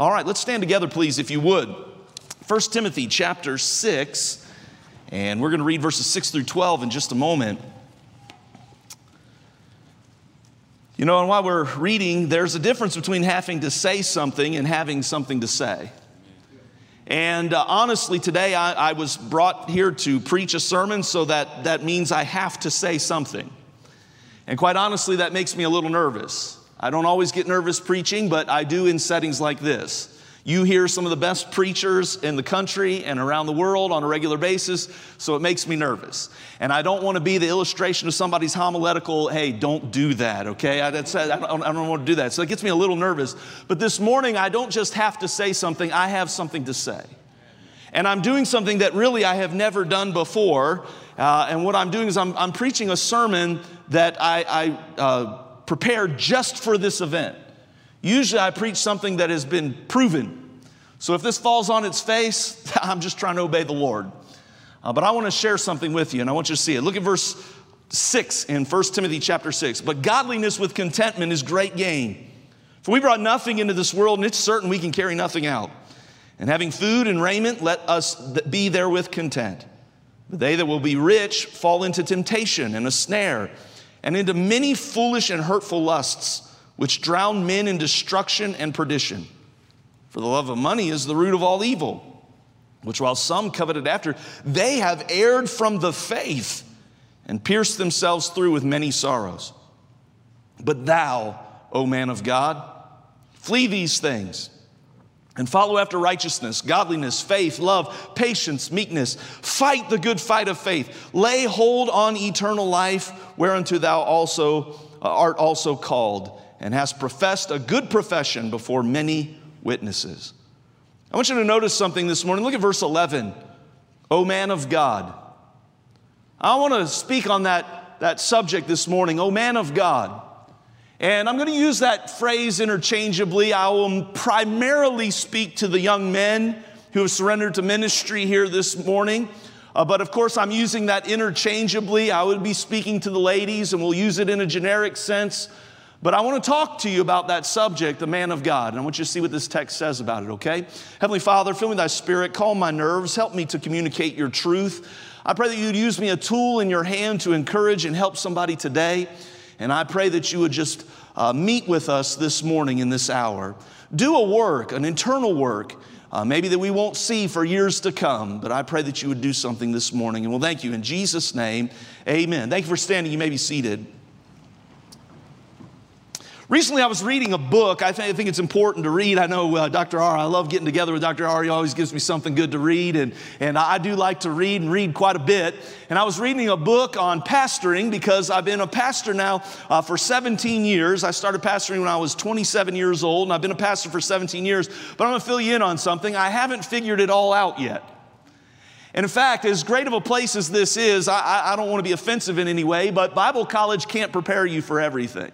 All right, let's stand together, please, if you would. 1 Timothy chapter 6, and we're going to read verses 6 through 12 in just a moment. You know, and while we're reading, there's a difference between having to say something and having something to say. And uh, honestly, today I, I was brought here to preach a sermon, so that, that means I have to say something. And quite honestly, that makes me a little nervous. I don't always get nervous preaching, but I do in settings like this. You hear some of the best preachers in the country and around the world on a regular basis, so it makes me nervous. And I don't want to be the illustration of somebody's homiletical, hey, don't do that, okay? I, I, don't, I don't want to do that. So it gets me a little nervous. But this morning, I don't just have to say something, I have something to say. And I'm doing something that really I have never done before. Uh, and what I'm doing is I'm, I'm preaching a sermon that I, I uh, prepared just for this event. Usually I preach something that has been proven. So if this falls on its face, I'm just trying to obey the Lord. Uh, but I want to share something with you, and I want you to see it. Look at verse 6 in 1 Timothy chapter 6. But godliness with contentment is great gain. For we brought nothing into this world, and it's certain we can carry nothing out. And having food and raiment, let us be therewith content. But they that will be rich fall into temptation and a snare, and into many foolish and hurtful lusts which drown men in destruction and perdition. For the love of money is the root of all evil, which while some coveted after, they have erred from the faith and pierced themselves through with many sorrows. But thou, O man of God, flee these things and follow after righteousness, godliness, faith, love, patience, meekness. Fight the good fight of faith. Lay hold on eternal life, whereunto thou also uh, art also called and hast professed a good profession before many witnesses. I want you to notice something this morning. Look at verse 11. O man of God. I want to speak on that, that subject this morning. O man of God. And I'm going to use that phrase interchangeably. I will primarily speak to the young men who have surrendered to ministry here this morning. Uh, but of course, I'm using that interchangeably. I would be speaking to the ladies, and we'll use it in a generic sense. But I want to talk to you about that subject, the man of God. And I want you to see what this text says about it, okay? Heavenly Father, fill me with thy spirit, calm my nerves, help me to communicate your truth. I pray that you'd use me a tool in your hand to encourage and help somebody today. And I pray that you would just uh, meet with us this morning in this hour. Do a work, an internal work, uh, maybe that we won't see for years to come, but I pray that you would do something this morning. And we'll thank you in Jesus' name. Amen. Thank you for standing. You may be seated. Recently, I was reading a book. I, th- I think it's important to read. I know uh, Dr. R, I love getting together with Dr. R. He always gives me something good to read, and, and I do like to read and read quite a bit. And I was reading a book on pastoring because I've been a pastor now uh, for 17 years. I started pastoring when I was 27 years old, and I've been a pastor for 17 years. But I'm going to fill you in on something. I haven't figured it all out yet. And in fact, as great of a place as this is, I, I don't want to be offensive in any way, but Bible college can't prepare you for everything.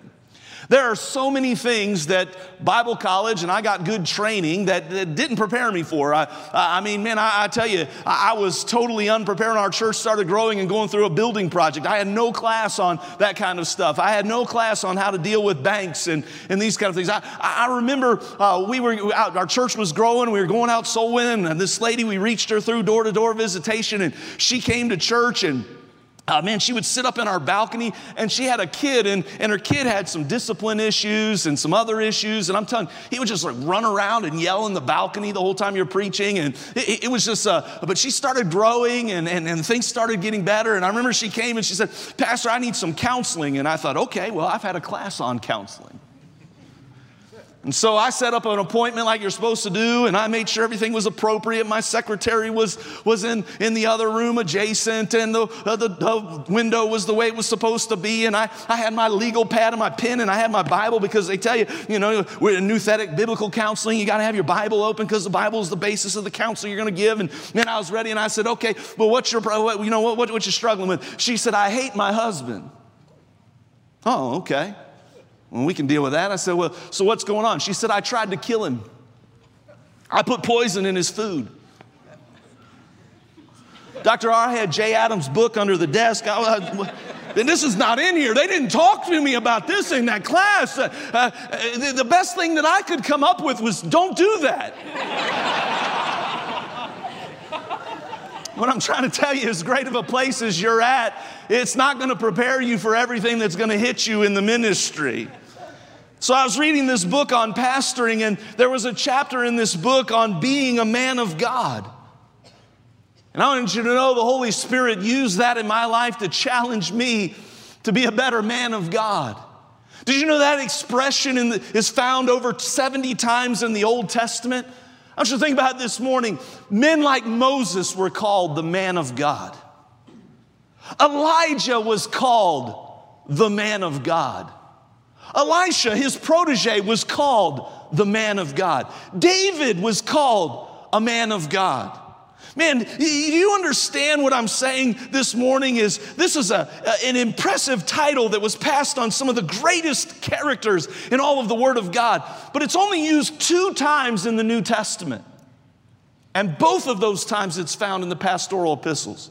There are so many things that Bible college and I got good training that, that didn't prepare me for. I, I mean, man, I, I tell you, I, I, was totally unprepared our church started growing and going through a building project. I had no class on that kind of stuff. I had no class on how to deal with banks and, and these kind of things. I, I remember uh, we were out, our church was growing, we were going out soul winning, and this lady, we reached her through door to door visitation, and she came to church and uh, man, she would sit up in our balcony and she had a kid, and, and her kid had some discipline issues and some other issues. And I'm telling you, he would just like run around and yell in the balcony the whole time you're preaching. And it, it was just, uh, but she started growing and, and, and things started getting better. And I remember she came and she said, Pastor, I need some counseling. And I thought, okay, well, I've had a class on counseling. And so I set up an appointment like you're supposed to do, and I made sure everything was appropriate. My secretary was, was in, in the other room adjacent, and the, uh, the, the, window was the way it was supposed to be. And I, I had my legal pad and my pen, and I had my Bible because they tell you, you know, we're in Nouthetic biblical counseling, you got to have your Bible open because the Bible is the basis of the counsel you're going to give. And then I was ready, and I said, okay, well, what's your, you know, what, what, what you struggling with? She said, I hate my husband. Oh, okay. Well, we can deal with that. I said, Well, so what's going on? She said, I tried to kill him. I put poison in his food. Dr. R had Jay Adams' book under the desk. I, And this is not in here. They didn't talk to me about this in that class. Uh, uh, the, the best thing that I could come up with was don't do that. what I'm trying to tell you, as great of a place as you're at, it's not going to prepare you for everything that's going to hit you in the ministry. So I was reading this book on pastoring, and there was a chapter in this book on being a man of God. And I want you to know the Holy Spirit used that in my life to challenge me to be a better man of God. Did you know that expression the, is found over 70 times in the Old Testament? I want you to think about it this morning. Men like Moses were called the man of God. Elijah was called the man of God. Elisha, his protege, was called the man of God. David was called a man of God. Man, you understand what I'm saying this morning is this is a, an impressive title that was passed on some of the greatest characters in all of the Word of God, but it's only used two times in the New Testament. And both of those times it's found in the pastoral epistles.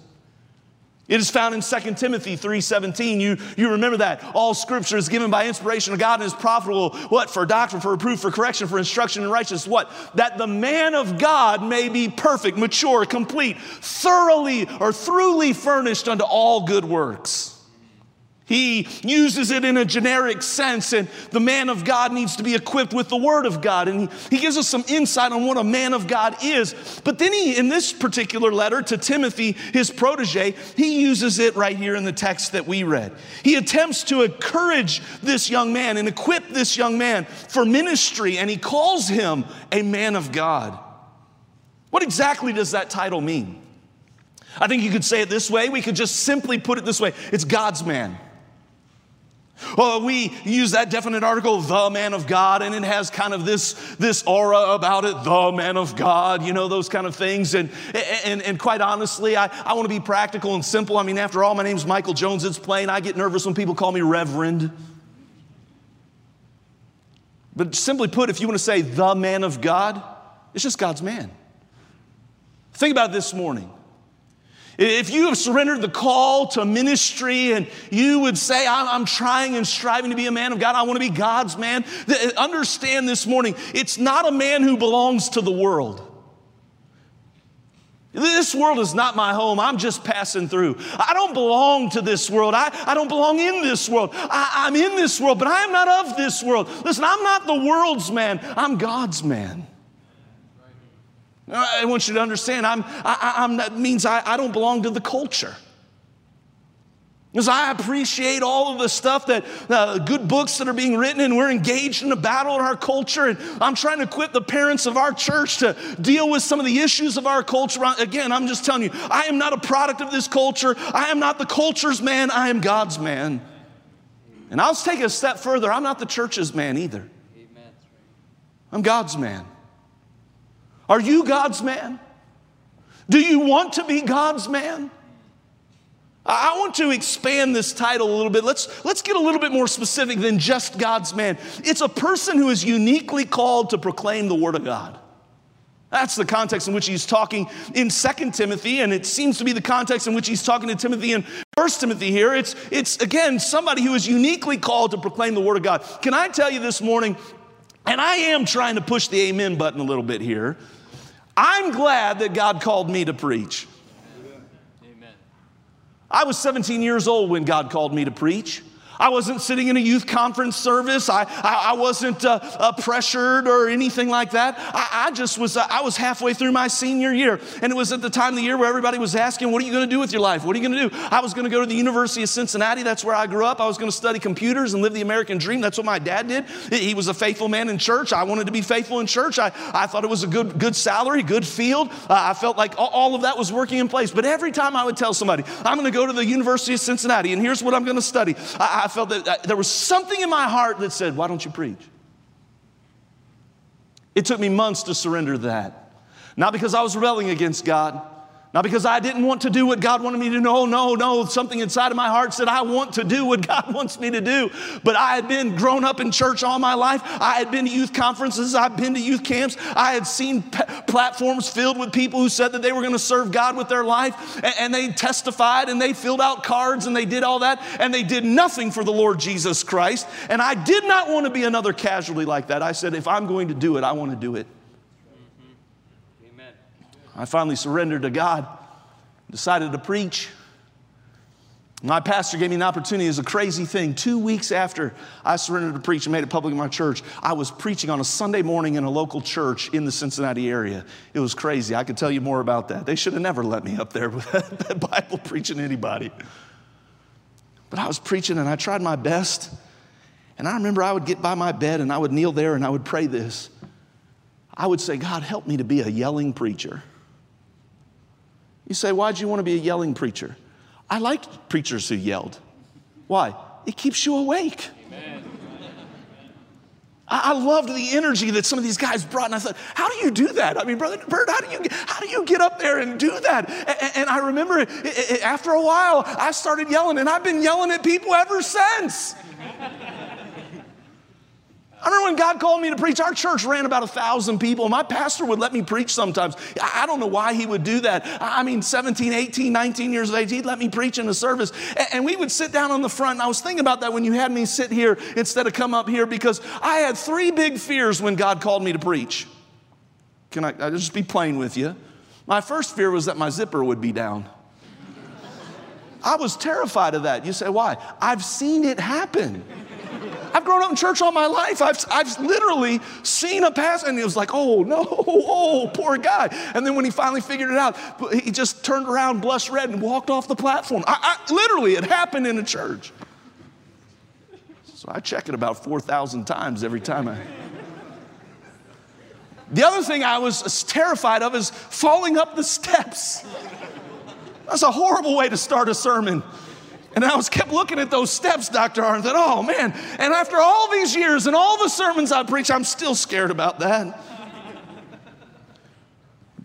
It is found in 2 Timothy 3:17. You, you remember that. All scripture is given by inspiration of God and is profitable, what? For doctrine, for reproof, for correction, for instruction in righteousness. What? That the man of God may be perfect, mature, complete, thoroughly or throughly furnished unto all good works. He uses it in a generic sense, and the man of God needs to be equipped with the word of God. And he, gives us some insight on what a man of God is. But then he, in this particular letter to Timothy, his protege, he uses it right here in the text that we read. He attempts to encourage this young man and equip this young man for ministry, and he calls him a man of God. What exactly does that title mean? I think you could say it this way. We could just simply put it this way it's God's man. Well, we use that definite article, the man of God, and it has kind of this, this aura about it, the man of God, you know, those kind of things. And, and, and quite honestly, I, I want to be practical and simple. I mean, after all, my name's Michael Jones. It's plain. I get nervous when people call me Reverend. But simply put, if you want to say the man of God, it's just God's man. Think about this morning. If you have surrendered the call to ministry and you would say, I'm, trying and striving to be a man of God, I want to be God's man, uh, understand this morning, it's not a man who belongs to the world. This world is not my home. I'm just passing through. I don't belong to this world. I, I don't belong in this world. I, I'm in this world, but I am not of this world. Listen, I'm not the world's man, I'm God's man. I want you to understand, I'm, I, am that means I, I don't belong to the culture. Because I appreciate all of the stuff that uh, good books that are being written, and we're engaged in a battle in our culture. And I'm trying to equip the parents of our church to deal with some of the issues of our culture. Again, I'm just telling you, I am not a product of this culture. I am not the culture's man. I am God's man. And I'll take it a step further. I'm not the church's man either. I'm God's man. Are you God's man? Do you want to be God's man? I want to expand this title a little bit. Let's, let's get a little bit more specific than just God's man. It's a person who is uniquely called to proclaim the Word of God. That's the context in which he's talking in Second Timothy, and it seems to be the context in which he's talking to Timothy in First Timothy here. It's, it's again somebody who is uniquely called to proclaim the Word of God. Can I tell you this morning, and I am trying to push the amen button a little bit here. I'm glad that God called me to preach. Amen. I was 17 years old when God called me to preach. I wasn't sitting in a youth conference service. I, I, I wasn't uh, uh, pressured or anything like that. I, I just was, uh, I was halfway through my senior year. And it was at the time of the year where everybody was asking, What are you going to do with your life? What are you going to do? I was going to go to the University of Cincinnati. That's where I grew up. I was going to study computers and live the American dream. That's what my dad did. He was a faithful man in church. I wanted to be faithful in church. I, I thought it was a good, good salary, good field. I felt like all, all of that was working in place. But every time I would tell somebody, I'm going to go to the University of Cincinnati and here's what I'm going to study, I, I felt that uh, there was something in my heart that said, Why don't you preach? It took me months to surrender that. Not because I was rebelling against God, Not because I didn't want to do what God wanted me to do. No, no, no. Something inside of my heart said, I want to do what God wants me to do. But I had been grown up in church all my life. I had been to youth conferences. I've been to youth camps. I had seen platforms filled with people who said that they were going to serve God with their life. And, and they testified and they filled out cards and they did all that. And they did nothing for the Lord Jesus Christ. And I did not want to be another casualty like that. I said, if I'm going to do it, I want to do it. I finally surrendered to God, decided to preach. My pastor gave me an opportunity. It was a crazy thing. Two weeks after I surrendered to preach and made it public in my church, I was preaching on a Sunday morning in a local church in the Cincinnati area. It was crazy. I could tell you more about that. They should have never let me up there with that Bible preaching anybody. But I was preaching and I tried my best. And I remember I would get by my bed and I would kneel there and I would pray this. I would say, God, help me to be a yelling preacher. You say, Why'd you want to be a yelling preacher? I liked preachers who yelled. Why? It keeps you awake. I, loved the energy that some of these guys brought, and I thought, how do you do that? I mean, brother Bert, how do you how do you get up there and do that? And, and I remember it, it, after a while, I started yelling, and I've been yelling at people ever since. I remember when God called me to preach, our church ran about a thousand people. My pastor would let me preach sometimes. I don't know why he would do that. I mean, 17, 18, 19 years of age, he'd let me preach in the service. And we would sit down on the front. And I was thinking about that when you had me sit here instead of come up here because I had three big fears when God called me to preach. Can I, I just be plain with you? My first fear was that my zipper would be down. I was terrified of that. You say, why? I've seen it happen. I've grown up in church all my life. I've, I've literally seen a pastor, and he was like, oh, no, oh, poor guy. And then when he finally figured it out, he just turned around, blushed red, and walked off the platform. I, I, literally, it happened in a church. So I check it about 4,000 times every time I. The other thing I was terrified of is falling up the steps. That's a horrible way to start a sermon. And I was kept looking at those steps, Dr. R, and thought, oh man. And after all these years and all the sermons I preach, I'm still scared about that.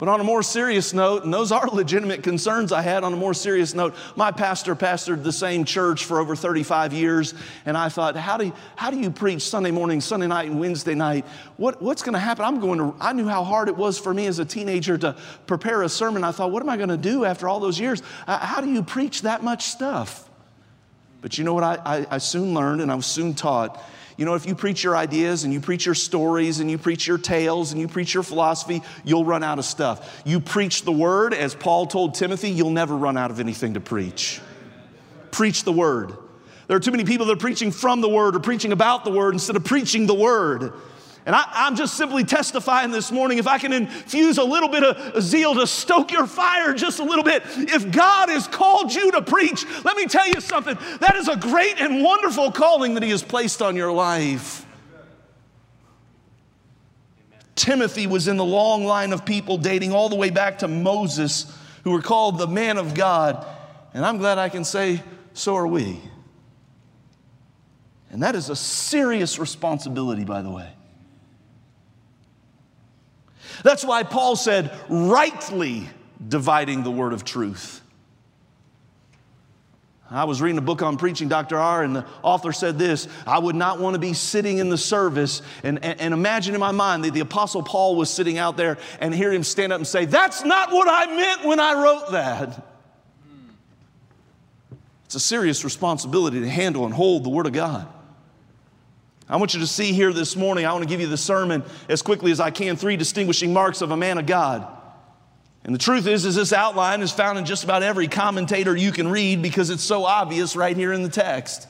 But on a more serious note, and those are legitimate concerns I had on a more serious note, my pastor pastored the same church for over 35 years. And I thought, how do you, how do you preach Sunday morning, Sunday night, and Wednesday night? What, what's going to happen? I'm going to, I knew how hard it was for me as a teenager to prepare a sermon. I thought, what am I going to do after all those years? Uh, how do you preach that much stuff? But you know what I, I, I, soon learned and I was soon taught? You know, if you preach your ideas and you preach your stories and you preach your tales and you preach your philosophy, you'll run out of stuff. You preach the word, as Paul told Timothy, you'll never run out of anything to preach. Preach the word. There are too many people that are preaching from the word or preaching about the word instead of preaching the word. And I, am just simply testifying this morning. If I can infuse a little bit of zeal to stoke your fire just a little bit, if God has called you to preach, let me tell you something. That is a great and wonderful calling that He has placed on your life. Timothy was in the long line of people dating all the way back to Moses, who were called the man of God. And I'm glad I can say, so are we. And that is a serious responsibility, by the way. That's why Paul said, rightly dividing the word of truth. I was reading a book on preaching, Dr. R, and the author said this I would not want to be sitting in the service and, and, and, imagine in my mind that the Apostle Paul was sitting out there and hear him stand up and say, That's not what I meant when I wrote that. It's a serious responsibility to handle and hold the Word of God. I want you to see here this morning, I want to give you the sermon as quickly as I can three distinguishing marks of a man of God. And the truth is, is this outline is found in just about every commentator you can read because it's so obvious right here in the text.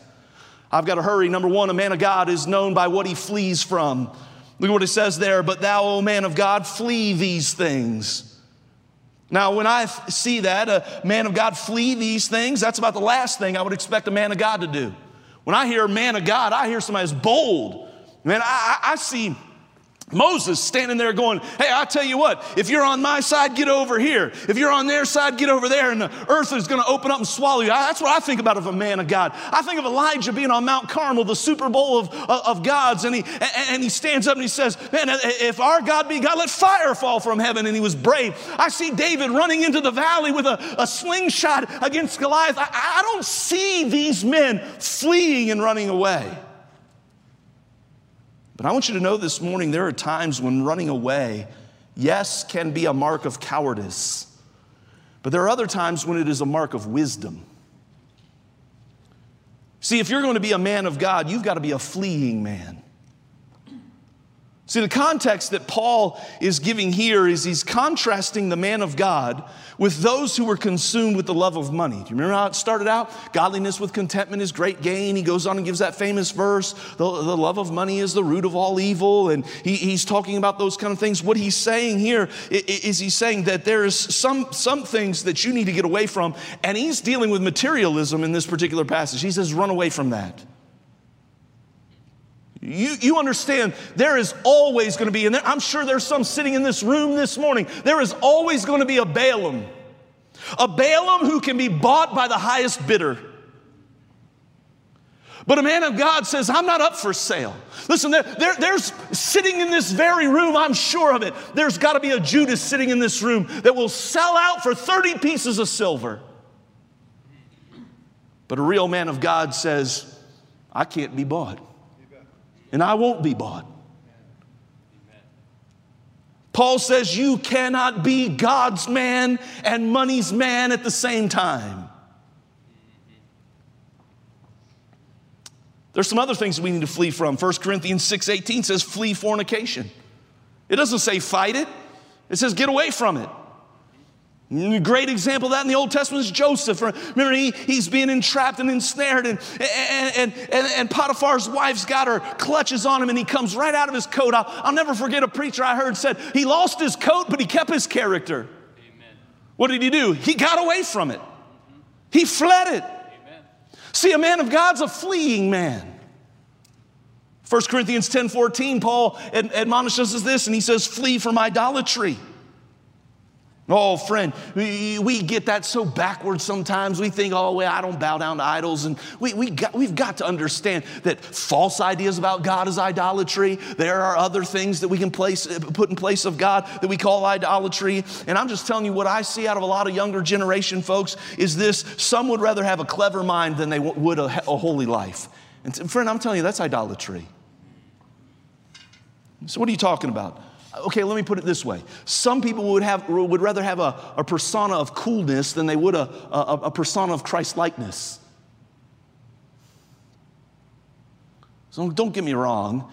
I've got to hurry. Number one, a man of God is known by what he flees from. Look at what it says there. But thou, O man of God, flee these things. Now, when I see that, a man of God flee these things, that's about the last thing I would expect a man of God to do. When I hear man of God, I hear somebody who's bold. Man, I, I see Moses standing there going, Hey, I tell you what, if you're on my side, get over here. If you're on their side, get over there, and the earth is going to open up and swallow you. That's what I think about of a man of God. I think of Elijah being on Mount Carmel, the Super Bowl of, of gods, and he, and he stands up and he says, Man, if our God be God, let fire fall from heaven. And he was brave. I see David running into the valley with a, a slingshot against Goliath. I, I don't see these men fleeing and running away. But I want you to know this morning there are times when running away, yes, can be a mark of cowardice, but there are other times when it is a mark of wisdom. See, if you're going to be a man of God, you've got to be a fleeing man. See, the context that Paul is giving here is he's contrasting the man of God with those who were consumed with the love of money. Do you remember how it started out? Godliness with contentment is great gain. He goes on and gives that famous verse the, the love of money is the root of all evil. And he, he's talking about those kind of things. What he's saying here is he's saying that there is some, some things that you need to get away from. And he's dealing with materialism in this particular passage. He says, run away from that. You, you understand there is always going to be, and there, I'm sure there's some sitting in this room this morning, there is always going to be a Balaam. A Balaam who can be bought by the highest bidder. But a man of God says, I'm not up for sale. Listen, there, there, there's sitting in this very room, I'm sure of it, there's got to be a Judas sitting in this room that will sell out for 30 pieces of silver. But a real man of God says, I can't be bought and I won't be bought. Paul says you cannot be God's man and money's man at the same time. There's some other things we need to flee from. 1 Corinthians 6:18 says flee fornication. It doesn't say fight it. It says get away from it. A great example of that in the Old Testament is Joseph. Remember, he, he's being entrapped and ensnared, and, and, and, and, Potiphar's wife's got her clutches on him, and he comes right out of his coat. I'll, I'll never forget a preacher I heard said he lost his coat, but he kept his character. Amen. What did he do? He got away from it, he fled it. Amen. See, a man of God's a fleeing man. 1 Corinthians 10 14, Paul admonishes us this, and he says, Flee from idolatry. Oh, friend, we, we get that so backwards sometimes. We think, oh, well, I don't bow down to idols. And we, we got, we've got to understand that false ideas about God is idolatry. There are other things that we can place, put in place of God that we call idolatry. And I'm just telling you what I see out of a lot of younger generation folks is this some would rather have a clever mind than they would a, a holy life. And friend, I'm telling you, that's idolatry. So, what are you talking about? Okay, let me put it this way. Some people would, have, would rather have a, a persona of coolness than they would a, a, a persona of Christ likeness. So don't get me wrong.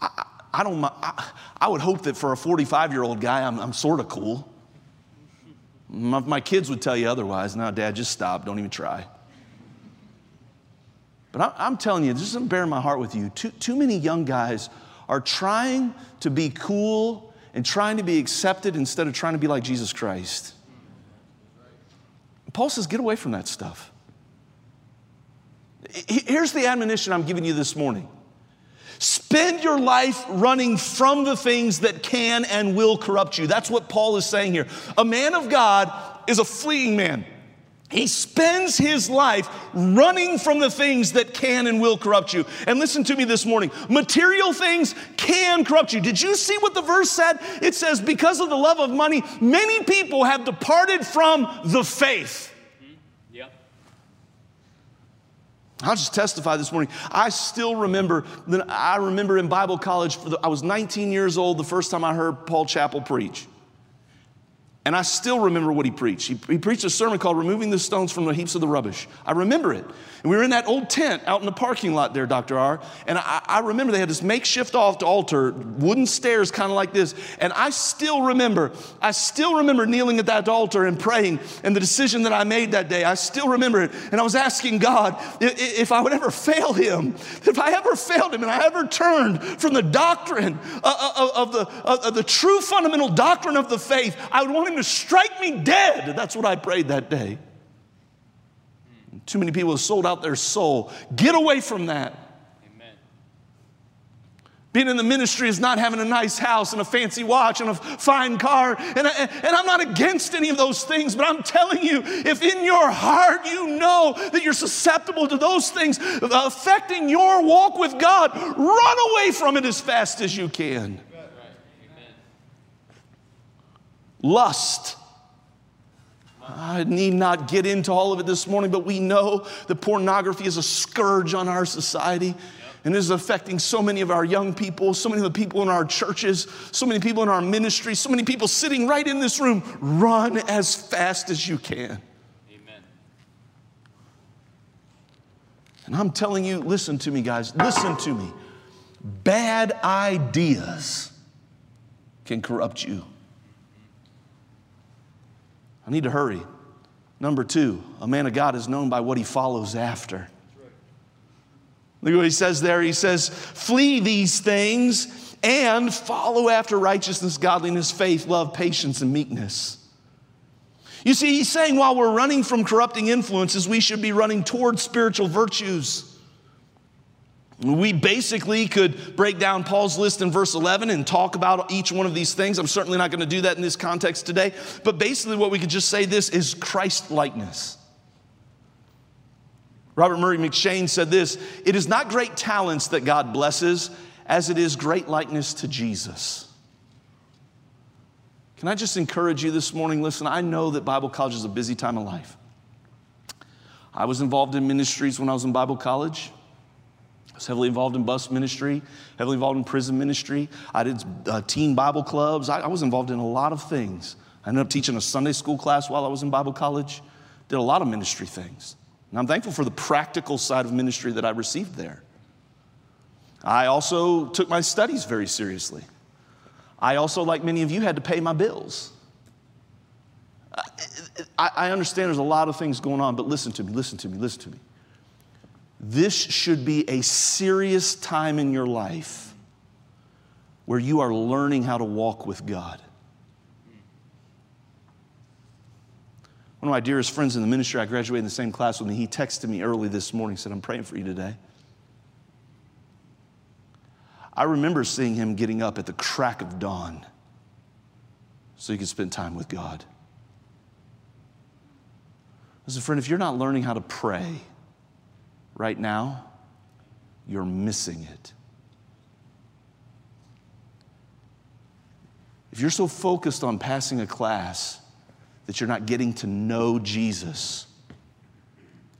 I, I don't, I, I, would hope that for a 45 year old guy, I'm, I'm sort of cool. My, my kids would tell you otherwise. Now, dad, just stop. Don't even try. But I, I'm telling you, this isn't baring my heart with you. Too, too many young guys are trying to be cool and trying to be accepted instead of trying to be like Jesus Christ. Paul says, get away from that stuff. Here's the admonition I'm giving you this morning spend your life running from the things that can and will corrupt you. That's what Paul is saying here. A man of God is a fleeing man. He spends his life running from the things that can and will corrupt you. And listen to me this morning material things can corrupt you. Did you see what the verse said? It says, Because of the love of money, many people have departed from the faith. Mm-hmm. I'll just testify this morning. I still remember that I remember in Bible college, the, I was 19 years old the first time I heard Paul Chappell preach. And I still remember what he preached. He, he, preached a sermon called Removing the Stones from the Heaps of the Rubbish. I remember it. And we were in that old tent out in the parking lot there, Dr. R. And I, I remember they had this makeshift altar, wooden stairs kind of like this. And I still remember, I still remember kneeling at that altar and praying and the decision that I made that day. I still remember it. And I was asking God if I would ever fail him, if I ever failed him and I ever turned from the doctrine uh, uh, of, of the, of the true fundamental doctrine of the faith, I would want him to strike me dead. That's what I prayed that day. Too many people have sold out their soul. Get away from that. Being in the ministry is not having a nice house and a fancy watch and a fine car. And, I, and I'm not against any of those things, but I'm telling you, if in your heart you know that you're susceptible to those things affecting your walk with God, run away from it as fast as you can. Lust. I need not get into all of it this morning, but we know that pornography is a scourge on our society and is affecting so many of our young people, so many of the people in our churches, so many people in our ministry, so many people sitting right in this room. Run as fast as you can. Amen. And I'm telling you, listen to me, guys, listen to me. Bad ideas can corrupt you. I need to hurry. Number two, a man of God is known by what he follows after. Look what he says there. He says, Flee these things and follow after righteousness, godliness, faith, love, patience, and meekness. You see, he's saying while we're running from corrupting influences, we should be running towards spiritual virtues. We basically could break down Paul's list in verse 11 and talk about each one of these things. I'm certainly not going to do that in this context today. But basically, what we could just say this is Christ likeness. Robert Murray M'Cheyne said this It is not great talents that God blesses, as it is great likeness to Jesus. Can I just encourage you this morning? Listen, I know that Bible college is a busy time of life. I was involved in ministries when I was in Bible college was heavily involved in bus ministry, heavily involved in prison ministry. I did uh, teen Bible clubs. I, I was involved in a lot of things. I ended up teaching a Sunday school class while I was in Bible college. Did a lot of ministry things. And I'm thankful for the practical side of ministry that I received there. I also took my studies very seriously. I also, like many of you, had to pay my bills. I, I understand there's a lot of things going on, but listen to me, listen to me, listen to me. This should be a serious time in your life where you are learning how to walk with God. One of my dearest friends in the ministry, I graduated in the same class with me, he texted me early this morning, said, I'm praying for you today. I remember seeing him getting up at the crack of dawn so he could spend time with God. Listen, friend, if you're not learning how to pray, right now, you're missing it. If you're so focused on passing a class that you're not getting to know Jesus,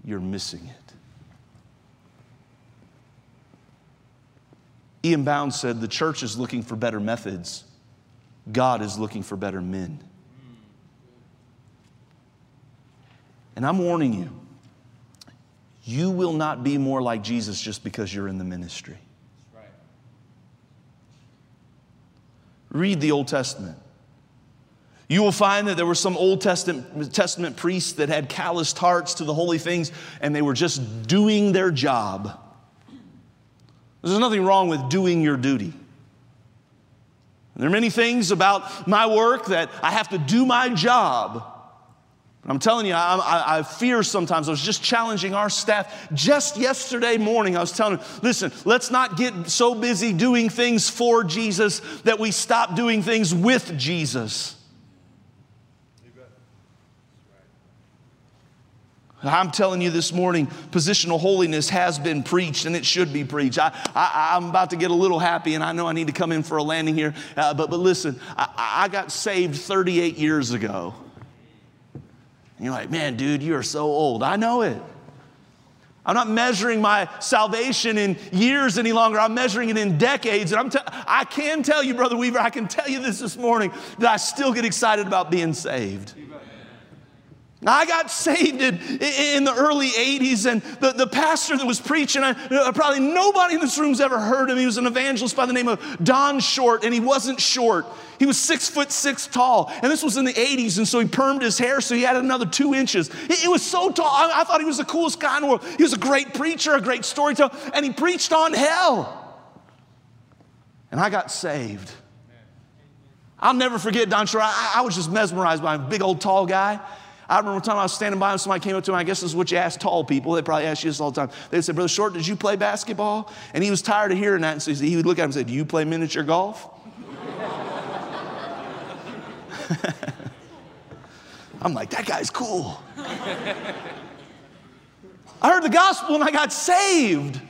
you're missing it. E.M. Bounds said the church is looking for better methods, God is looking for better men. And I'm warning you you will not be more like Jesus just because you're in the ministry. Read the Old Testament. You will find that there were some Old Testament, Testament priests that had calloused hearts to the holy things and they were just doing their job. There's nothing wrong with doing your duty. There are many things about my work that I have to do my job. I'm telling you, I, I, I, fear sometimes. I was just challenging our staff just yesterday morning. I was telling them, listen, let's not get so busy doing things for Jesus that we stop doing things with Jesus. I'm telling you this morning, positional holiness has been preached and it should be preached. I, am about to get a little happy and I know I need to come in for a landing here, uh, but, but listen, I, I got saved 38 years ago. And you're like, man, dude, you are so old. I know it. I'm not measuring my salvation in years any longer. I'm measuring it in decades. And I'm I can tell you, Brother Weaver, I can tell you this this morning that I still get excited about being saved. I got saved in, in, the early 80s, and the, the pastor that was preaching, I, uh, probably nobody in this room's ever heard him. He was an evangelist by the name of Don Short, and he wasn't short. He was six foot six tall, and this was in the 80s, and so he permed his hair, so he had another two inches. He, he was so tall, I, I thought he was the coolest guy in the world. He was a great preacher, a great storyteller, and he preached on hell. And I got saved. I'll never forget Don Short. I, I was just mesmerized by a big old tall guy. I remember one time I was standing by and somebody came up to me. I guess this is what you ask tall people. They probably ask you this all the time. They said, Brother Short, did you play basketball? And he was tired of hearing that. And so he would look at him and say, Do you play miniature golf? I'm like, That guy's cool. I heard the gospel and I got saved.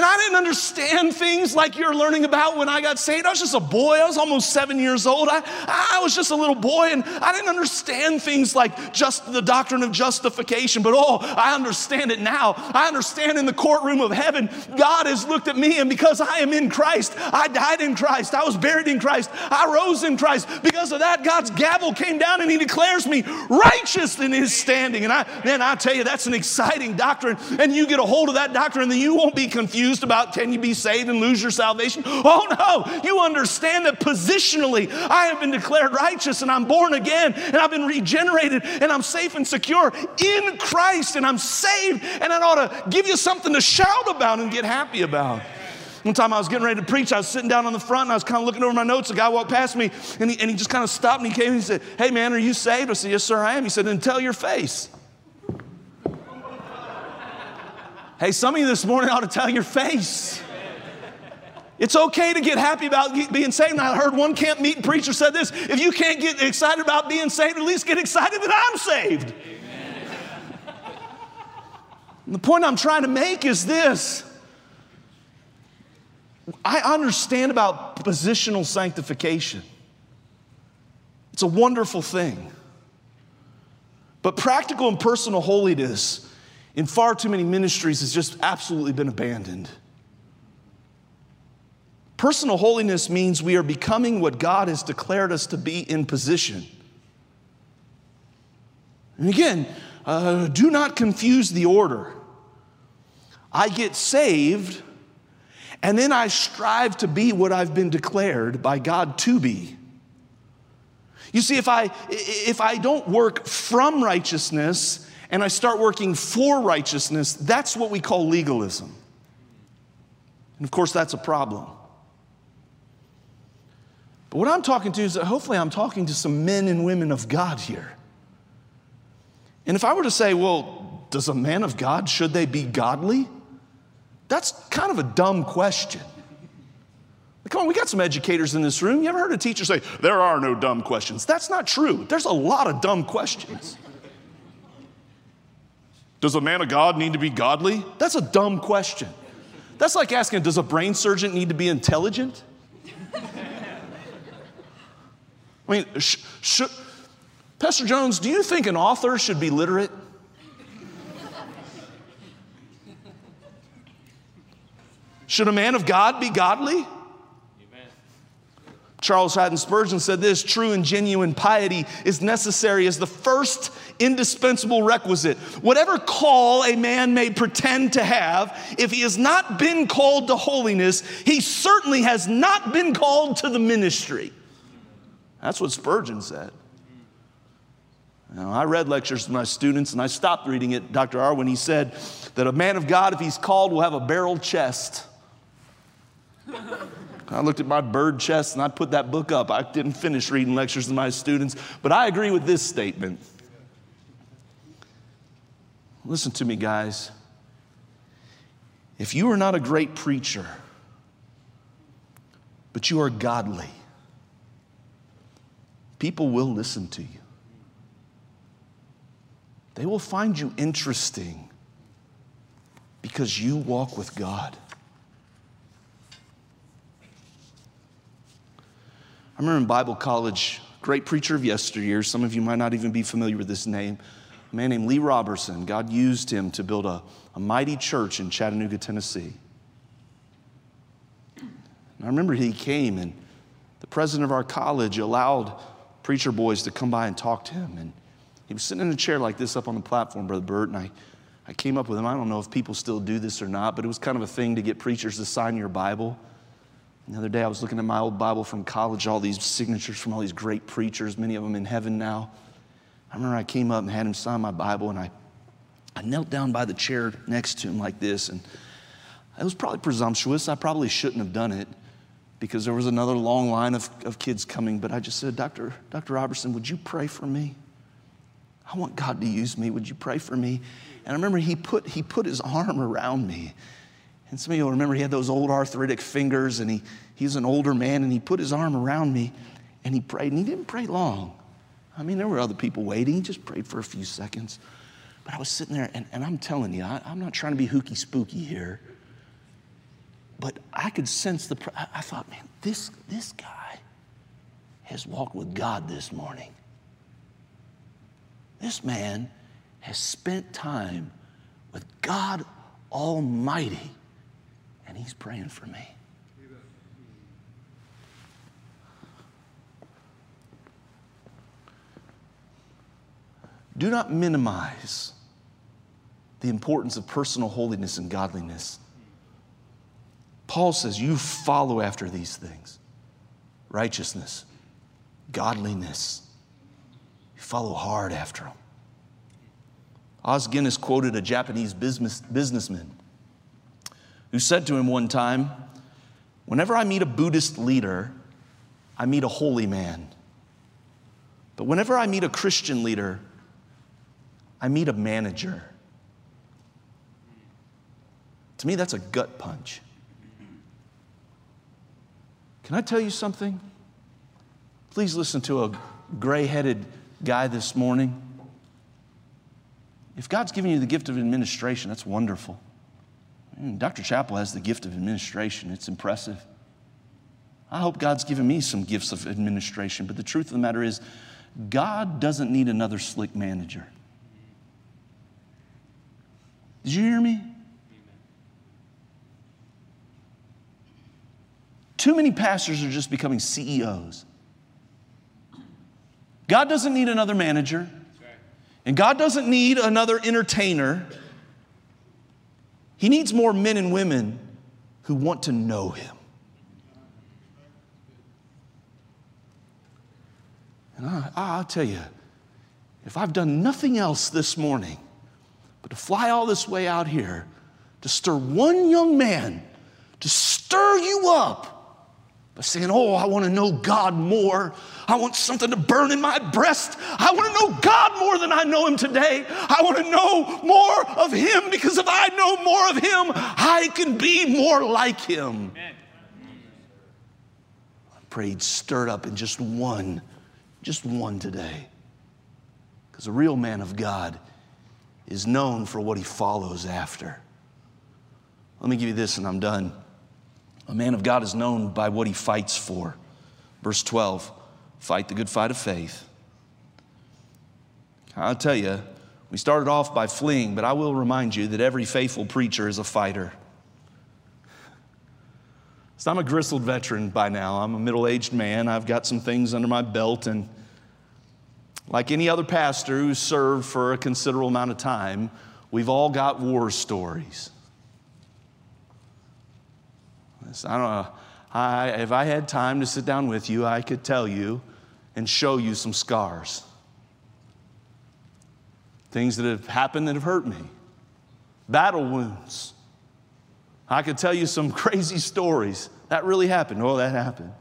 And I didn't understand things like you're learning about when I got saved. I was just a boy. I was almost seven years old. I, I was just a little boy, and I didn't understand things like just the doctrine of justification. But oh, I understand it now. I understand in the courtroom of heaven, God has looked at me, and because I am in Christ, I died in Christ. I was buried in Christ. I rose in Christ. Because of that, God's gavel came down, and He declares me righteous in His standing. And I, man, I tell you, that's an exciting doctrine. And you get a hold of that doctrine, then you won't be confused confused about can you be saved and lose your salvation? Oh no, you understand that positionally I have been declared righteous and I'm born again and I've been regenerated and I'm safe and secure in Christ and I'm saved and that ought to give you something to shout about and get happy about. One time I was getting ready to preach, I was sitting down on the front and I was kind of looking over my notes. A guy walked past me and he, and he just kind of stopped and he came and he said, Hey man, are you saved? I said, Yes, sir, I am. He said, Then tell your face. Hey, some of you this morning ought to tell your face. It's okay to get happy about being saved. And I heard one camp meeting preacher said this if you can't get excited about being saved, at least get excited that I'm saved. the point I'm trying to make is this I understand about positional sanctification, it's a wonderful thing. But practical and personal holiness in far too many ministries has just absolutely been abandoned. Personal holiness means we are becoming what God has declared us to be in position. And again, uh, do not confuse the order. I get saved, and then I strive to be what I've been declared by God to be. You see, if I, if I don't work from righteousness, and I start working for righteousness, that's what we call legalism. And of course, that's a problem. But what I'm talking to is that hopefully I'm talking to some men and women of God here. And if I were to say, well, does a man of God, should they be godly? That's kind of a dumb question. Come on, we got some educators in this room. You ever heard a teacher say, there are no dumb questions? That's not true. There's a lot of dumb questions. Does a man of God need to be godly? That's a dumb question. That's like asking, does a brain surgeon need to be intelligent? I mean, sh- sh- Pastor Jones, do you think an author should be literate? Should a man of God be godly? Charles Haddon Spurgeon said this true and genuine piety is necessary as the first indispensable requisite. Whatever call a man may pretend to have, if he has not been called to holiness, he certainly has not been called to the ministry. That's what Spurgeon said. Now, I read lectures to my students and I stopped reading it, Dr. R, when he said that a man of God, if he's called, will have a barrel chest. I looked at my bird chest and I put that book up. I didn't finish reading lectures to my students, but I agree with this statement. Listen to me, guys. If you are not a great preacher, but you are godly, people will listen to you. They will find you interesting because you walk with God. I remember in Bible college, great preacher of yesteryear, some of you might not even be familiar with this name, a man named Lee Roberson. God used him to build a, a mighty church in Chattanooga, Tennessee. And I remember he came and the president of our college allowed preacher boys to come by and talk to him. And he was sitting in a chair like this up on the platform, Brother Bert, and I, I came up with him. I don't know if people still do this or not, but it was kind of a thing to get preachers to sign your Bible. The other day, I was looking at my old Bible from college, all these signatures from all these great preachers, many of them in heaven now. I remember I came up and had him sign my Bible, and I, I knelt down by the chair next to him like this. And it was probably presumptuous. I probably shouldn't have done it because there was another long line of, of kids coming. But I just said, Dr. Dr. Roberson, would you pray for me? I want God to use me. Would you pray for me? And I remember he put, he put his arm around me. And some of you will remember he had those old arthritic fingers and he, he's an older man and he put his arm around me and he prayed. And he didn't pray long. I mean, there were other people waiting. He just prayed for a few seconds. But I was sitting there and, and I'm telling you, I, I'm not trying to be hooky spooky here. But I could sense the, I thought, man, this, this guy has walked with God this morning. This man has spent time with God Almighty, he's praying for me. Do not minimize the importance of personal holiness and godliness. Paul says, You follow after these things righteousness, godliness. You follow hard after them. Os Guinness quoted a Japanese business, businessman who said to him one time, Whenever I meet a Buddhist leader, I meet a holy man. But whenever I meet a Christian leader, I meet a manager. To me, that's a gut punch. Can I tell you something? Please listen to a gray headed guy this morning. If God's given you the gift of administration, that's wonderful. Mm, Dr. Chappell has the gift of administration, it's impressive. I hope God's given me some gifts of administration, but the truth of the matter is, God doesn't need another slick manager. Did you hear me? Too many pastors are just becoming CEOs. God doesn't need another manager. And God doesn't need another entertainer. He needs more men and women who want to know Him. And I, I'll tell you, if I've done nothing else this morning but to fly all this way out here to stir one young man, to stir you up by saying, Oh, I want to know God more. I want something to burn in my breast. I want to know God more than I know Him today. I want to know more of Him because if I know more of Him, I can be more like Him. Amen. I prayed, stirred up in just one, just one today. Because a real man of God is known for what he follows after. Let me give you this and I'm done. A man of God is known by what he fights for. Verse 12 fight the good fight of faith. I'll tell you, we started off by fleeing, but I will remind you that every faithful preacher is a fighter. So I'm a gristled veteran by now. I'm a middle aged man. I've got some things under my belt. And like any other pastor who's served for a considerable amount of time, we've all got war stories. I don't know. I, if I had time to sit down with you, I could tell you and show you some scars. Things that have happened that have hurt me, battle wounds. I could tell you some crazy stories. That really happened. Oh, that happened.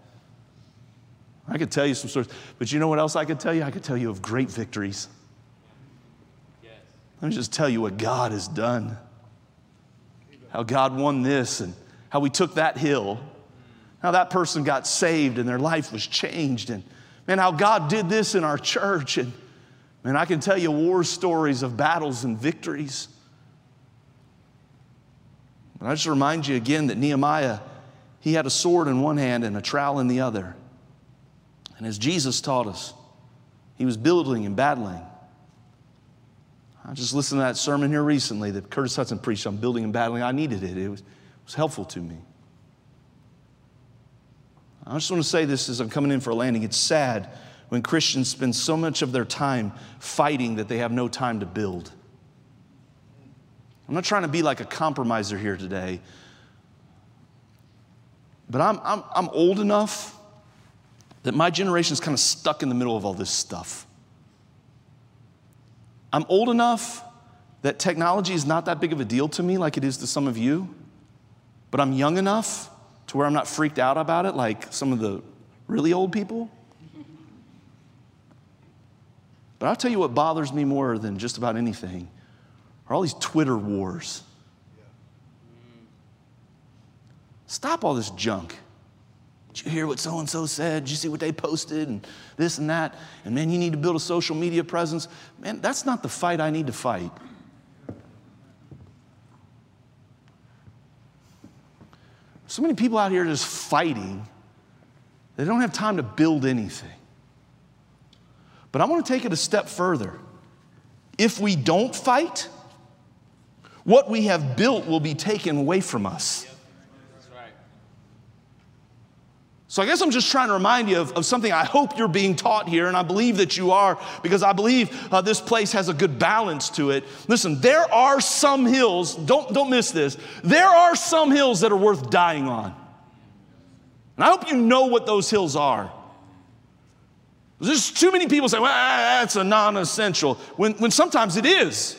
I could tell you some stories. But you know what else I could tell you? I could tell you of great victories. Yes. Let me just tell you what God has done. How God won this and how we took that hill, how that person got saved and their life was changed, and man, how God did this in our church. And man, I can tell you war stories of battles and victories. But I just remind you again that Nehemiah, he had a sword in one hand and a trowel in the other. And as Jesus taught us, he was building and battling. I just listened to that sermon here recently that Curtis Hutson preached on building and battling. I needed it. It was, was helpful to me. I just want to say this as I'm coming in for a landing. It's sad when Christians spend so much of their time fighting that they have no time to build. I'm not trying to be like a compromiser here today, but I'm, I'm, I'm old enough that my generation is kind of stuck in the middle of all this stuff. I'm old enough that technology is not that big of a deal to me like it is to some of you. But I'm young enough to where I'm not freaked out about it like some of the really old people. But I'll tell you what bothers me more than just about anything are all these Twitter wars. Stop all this junk. Did you hear what so and so said? Did you see what they posted and this and that? And man, you need to build a social media presence. Man, that's not the fight I need to fight. So many people out here just fighting, they don't have time to build anything. But I want to take it a step further. If we don't fight, what we have built will be taken away from us. So I guess I'm just trying to remind you of, of, something I hope you're being taught here, and I believe that you are, because I believe uh, this place has a good balance to it. Listen, there are some hills, don't, don't miss this, there are some hills that are worth dying on. And I hope you know what those hills are. There's too many people say, well, that's a non essential, when, when sometimes it is.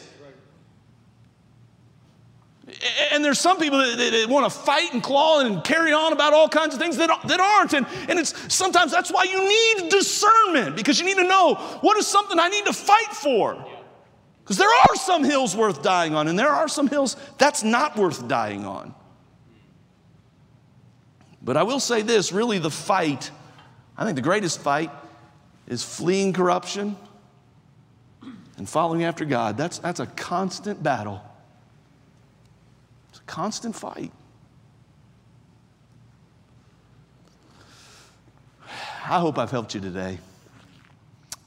And there's some people that, that, that want to fight and claw and carry on about all kinds of things that, that aren't. And, and it's sometimes that's why you need discernment because you need to know what is something I need to fight for. Because there are some hills worth dying on, and there are some hills that's not worth dying on. But I will say this really, the fight, I think the greatest fight is fleeing corruption and following after God. That's, that's a constant battle constant fight. I hope I've helped you today.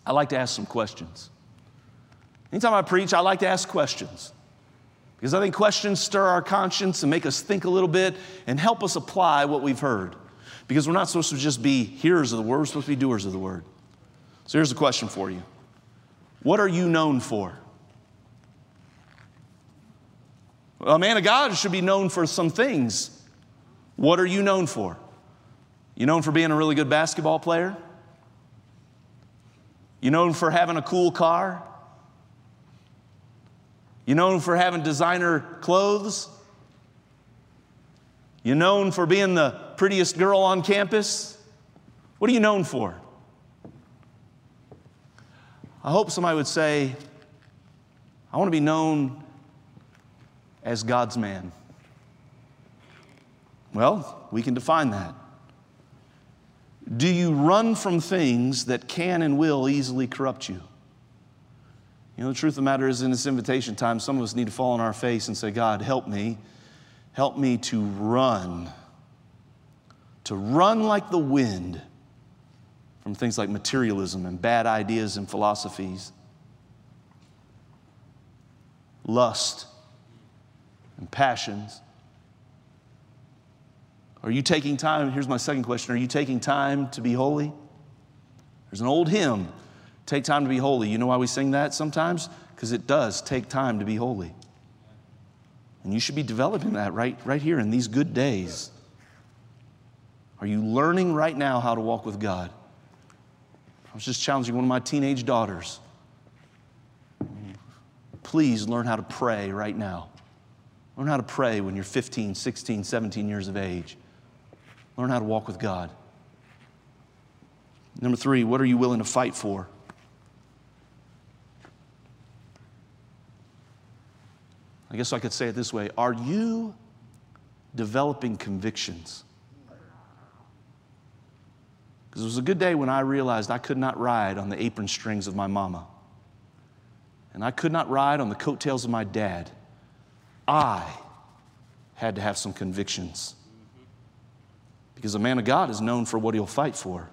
I like to ask some questions. Anytime I preach, I like to ask questions because I think questions stir our conscience and make us think a little bit and help us apply what we've heard. Because we're not supposed to just be hearers of the word, we're supposed to be doers of the word. So here's a question for you What are you known for? A man of God should be known for some things. What are you known for? You known for being a really good basketball player? You known for having a cool car? You known for having designer clothes? You known for being the prettiest girl on campus? What are you known for? I hope somebody would say, I want to be known as God's man? Well, we can define that. Do you run from things that can and will easily corrupt you? You know, the truth of the matter is, in this invitation time, some of us need to fall on our face and say, God, help me. Help me to run. To run like the wind from things like materialism and bad ideas and philosophies, lust, and passions. Are you taking time? Here's my second question Are you taking time to be holy? There's an old hymn, Take Time to Be Holy. You know why we sing that sometimes? Because it does take time to be holy. And you should be developing that right, right here in these good days. Are you learning right now how to walk with God? I was just challenging one of my teenage daughters. Please learn how to pray right now. Learn how to pray when you're 15, 16, 17 years of age. Learn how to walk with God. Number three, what are you willing to fight for? I guess I could say it this way Are you developing convictions? Because it was a good day when I realized I could not ride on the apron strings of my mama. And I could not ride on the coattails of my dad. I had to have some convictions. Because a man of God is known for what he'll fight for.